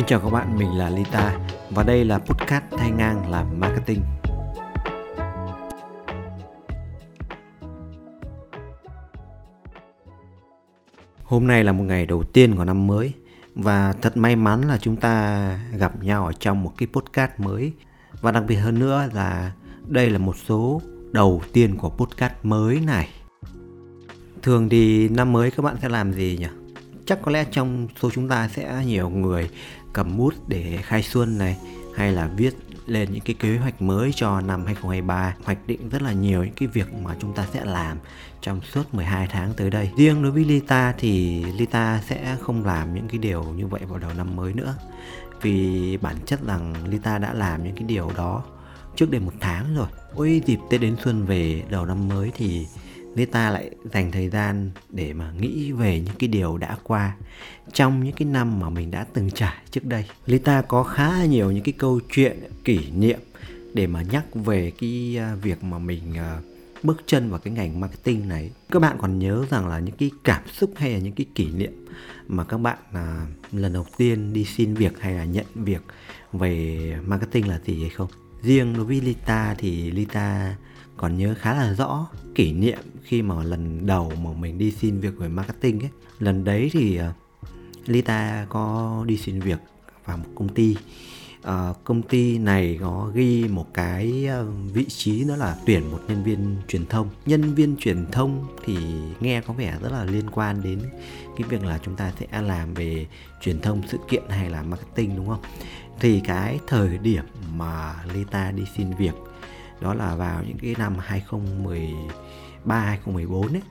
Xin chào các bạn, mình là Lita và đây là podcast thay ngang làm marketing. Hôm nay là một ngày đầu tiên của năm mới và thật may mắn là chúng ta gặp nhau ở trong một cái podcast mới và đặc biệt hơn nữa là đây là một số đầu tiên của podcast mới này. Thường thì năm mới các bạn sẽ làm gì nhỉ? Chắc có lẽ trong số chúng ta sẽ nhiều người cầm bút để khai xuân này, hay là viết lên những cái kế hoạch mới cho năm 2023 hoạch định rất là nhiều những cái việc mà chúng ta sẽ làm trong suốt 12 tháng tới đây. Riêng đối với Lita thì Lita sẽ không làm những cái điều như vậy vào đầu năm mới nữa. Vì bản chất rằng Lita đã làm những cái điều đó trước đây một tháng rồi. Ôi, dịp Tết đến xuân về đầu năm mới thì Lita lại dành thời gian để mà nghĩ về những cái điều đã qua trong những cái năm mà mình đã từng trải trước đây. Lita có khá nhiều những cái câu chuyện kỷ niệm để mà nhắc về cái à, việc mà mình à, bước chân vào cái ngành marketing này. Các bạn còn nhớ rằng là những cái cảm xúc hay là những cái kỷ niệm mà các bạn à, lần đầu tiên đi xin việc hay là nhận việc về marketing là gì hay không? Riêng đối với Lita thì Lita còn nhớ khá là rõ kỷ niệm khi mà lần đầu mà mình đi xin việc về marketing ấy. Lần đấy thì ờ, Lita có đi xin việc vào một công ty. À, công ty này có ghi một cái ờ, vị trí đó là tuyển một nhân viên truyền thông. Nhân viên truyền thông thì nghe có vẻ rất là liên quan đến cái việc là chúng ta sẽ làm về truyền thông sự kiện hay là marketing đúng không? Thì cái thời điểm mà Lita đi xin việc đó là vào những cái năm 2013 2014 ấy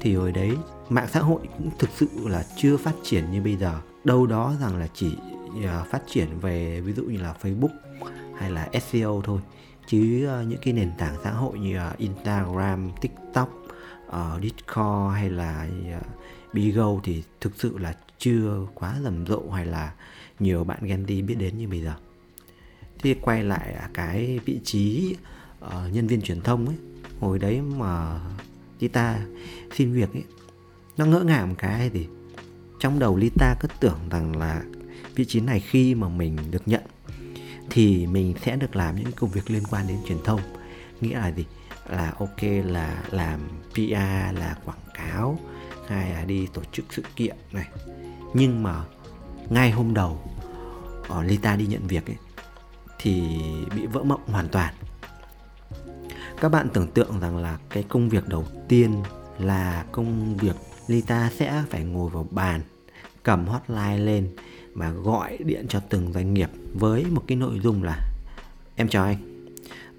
thì hồi đấy mạng xã hội cũng thực sự là chưa phát triển như bây giờ. Đâu đó rằng là chỉ à, phát triển về ví dụ như là Facebook hay là SEO thôi. Chứ ờ, những cái nền tảng xã hội như à, Instagram, TikTok, ờ, Discord hay là à, Beagle Bigo thì thực sự là chưa quá rầm rộ hay là nhiều bạn Gen Z biết đến như bây giờ. Thì quay lại cái vị trí uh, nhân viên truyền thông ấy hồi đấy mà Lita xin việc ấy nó ngỡ ngàng một cái thì trong đầu Lita cứ tưởng rằng là vị trí này khi mà mình được nhận thì mình sẽ được làm những công việc liên quan đến truyền thông nghĩa là gì là ok là làm PR là quảng cáo hay là đi tổ chức sự kiện này. Nhưng mà ngay hôm đầu ở Lita đi nhận việc ấy thì bị vỡ mộng hoàn toàn. Các bạn tưởng tượng rằng là cái công việc đầu tiên là công việc Lita sẽ phải ngồi vào bàn cầm hotline lên và gọi điện cho từng doanh nghiệp với một cái nội dung là em chào anh.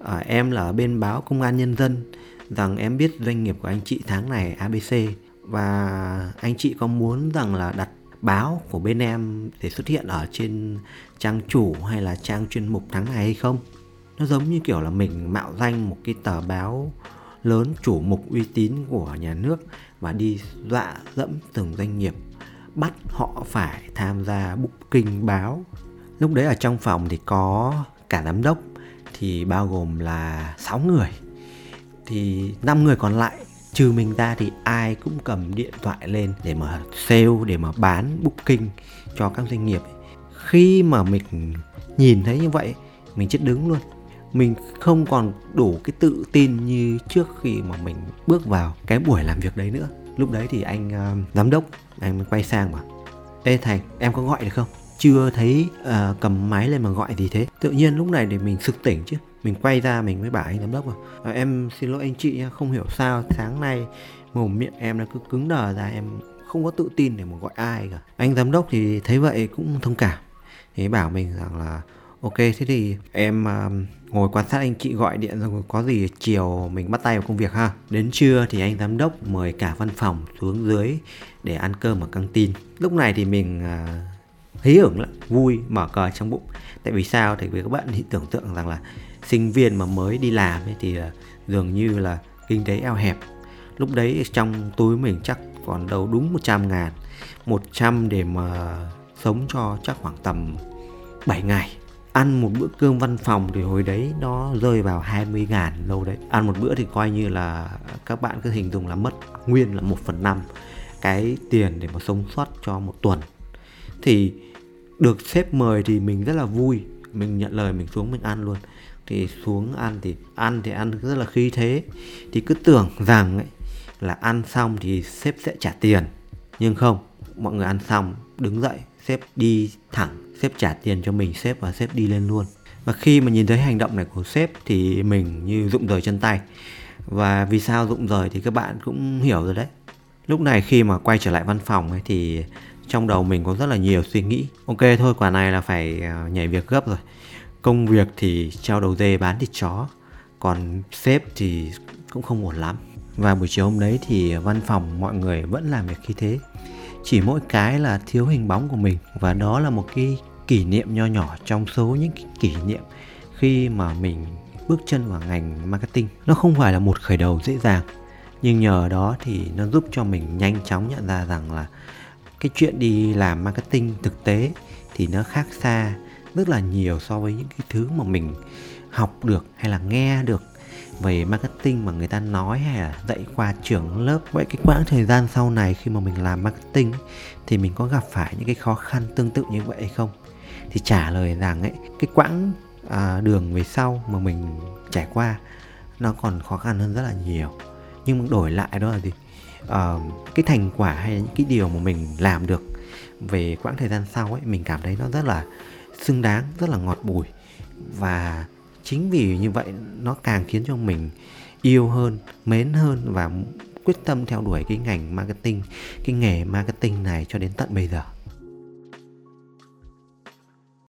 À, em là bên báo công an nhân dân rằng em biết doanh nghiệp của anh chị tháng này abc và anh chị có muốn rằng là đặt báo của bên em để xuất hiện ở trên trang chủ hay là trang chuyên mục tháng này hay không? Nó giống như kiểu là mình mạo danh một cái tờ báo lớn, chủ mục uy tín của nhà nước và đi dọa dẫm từng doanh nghiệp, bắt họ phải tham gia booking báo. Lúc đấy ở trong phòng thì có cả giám đốc thì bao gồm là 6 người. Thì 5 người còn lại trừ mình ra thì ai cũng cầm điện thoại lên để mà sale để mà bán booking cho các doanh nghiệp. Khi mà mình nhìn thấy như vậy mình chết đứng luôn. Mình không còn đủ cái tự tin như trước khi mà mình bước vào cái buổi làm việc đấy nữa. Lúc đấy thì anh uh, giám đốc anh quay sang mà ê thành em có gọi được không? Chưa thấy uh, cầm máy lên mà gọi gì thế. Tự nhiên lúc này để mình sực tỉnh chứ mình quay ra mình mới bảo anh giám đốc à, em xin lỗi anh chị không hiểu sao sáng nay mồm miệng em nó cứ cứng đờ ra em không có tự tin để mà gọi ai cả. Anh giám đốc thì thấy vậy cũng thông cảm. Thì bảo mình rằng là ok thế thì em uh, ngồi quan sát anh chị gọi điện rồi có gì chiều mình bắt tay vào công việc ha. Đến trưa thì anh giám đốc mời cả văn phòng xuống dưới để ăn cơm ở căng tin. Lúc này thì mình ờ, uh, hí hưởng lắm vui mở cờ trong bụng. Tại vì sao? Tại vì các bạn thì tưởng tượng rằng là sinh viên mà mới đi làm ấy, thì ờ, dường như là kinh tế eo hẹp. Lúc đấy trong túi mình chắc còn đâu đúng 100 ngàn 100 để mà sống cho chắc khoảng tầm 7 ngày. Ăn một bữa cơm văn phòng thì hồi đấy nó rơi vào 20 ngàn lâu đấy. Ăn một bữa thì coi như là các bạn cứ hình dung là mất nguyên là một phần năm cái tiền để mà sống sót cho một tuần. Thì được sếp mời thì mình rất là vui. Mình nhận lời, mình xuống mình ăn luôn thì xuống ăn thì ăn thì ăn rất là khí thế. Thì cứ tưởng rằng ấy, là ăn xong thì sếp sẽ trả tiền. Nhưng không, mọi người ăn xong, đứng dậy, sếp đi thẳng, sếp trả tiền cho mình, sếp và sếp đi lên luôn. Và khi mà nhìn thấy hành động này của sếp thì mình như rụng rời chân tay. Và vì sao rụng rời thì các bạn cũng hiểu rồi đấy. Lúc này khi mà quay trở lại văn phòng ấy, thì trong đầu mình có rất là nhiều suy nghĩ. Ok, thôi, quả này là phải ờ, nhảy việc gấp rồi công việc thì treo đầu dê bán thịt chó, còn sếp thì cũng không ổn lắm. Và buổi chiều hôm đấy thì văn phòng mọi người vẫn làm việc như thế. Chỉ mỗi cái là thiếu hình bóng của mình. Và đó là một cái kỷ niệm nho nhỏ trong số những cái kỷ niệm khi mà mình bước chân vào ngành marketing. Nó không phải là một khởi đầu dễ dàng, nhưng nhờ đó thì nó giúp cho mình nhanh chóng nhận ra rằng là cái chuyện đi làm marketing thực tế thì nó khác xa rất là nhiều so với những cái thứ mà mình học được hay là nghe được về marketing mà người ta nói hay là dạy qua trường lớp. Vậy cái quãng thời gian sau này khi mà mình làm marketing thì mình có gặp phải những cái khó khăn tương tự như vậy hay không? Thì trả lời rằng ấy cái quãng à, đường về sau mà mình trải qua nó còn khó khăn hơn rất là nhiều. Nhưng đổi lại đó là gì? À, cái thành quả hay những cái điều mà mình làm được về quãng thời gian sau ấy mình cảm thấy nó rất là xứng đáng, rất là ngọt bùi. Và chính vì như vậy, nó càng khiến cho mình yêu hơn, mến hơn và quyết tâm theo đuổi cái ngành marketing, cái nghề marketing này cho đến tận bây giờ.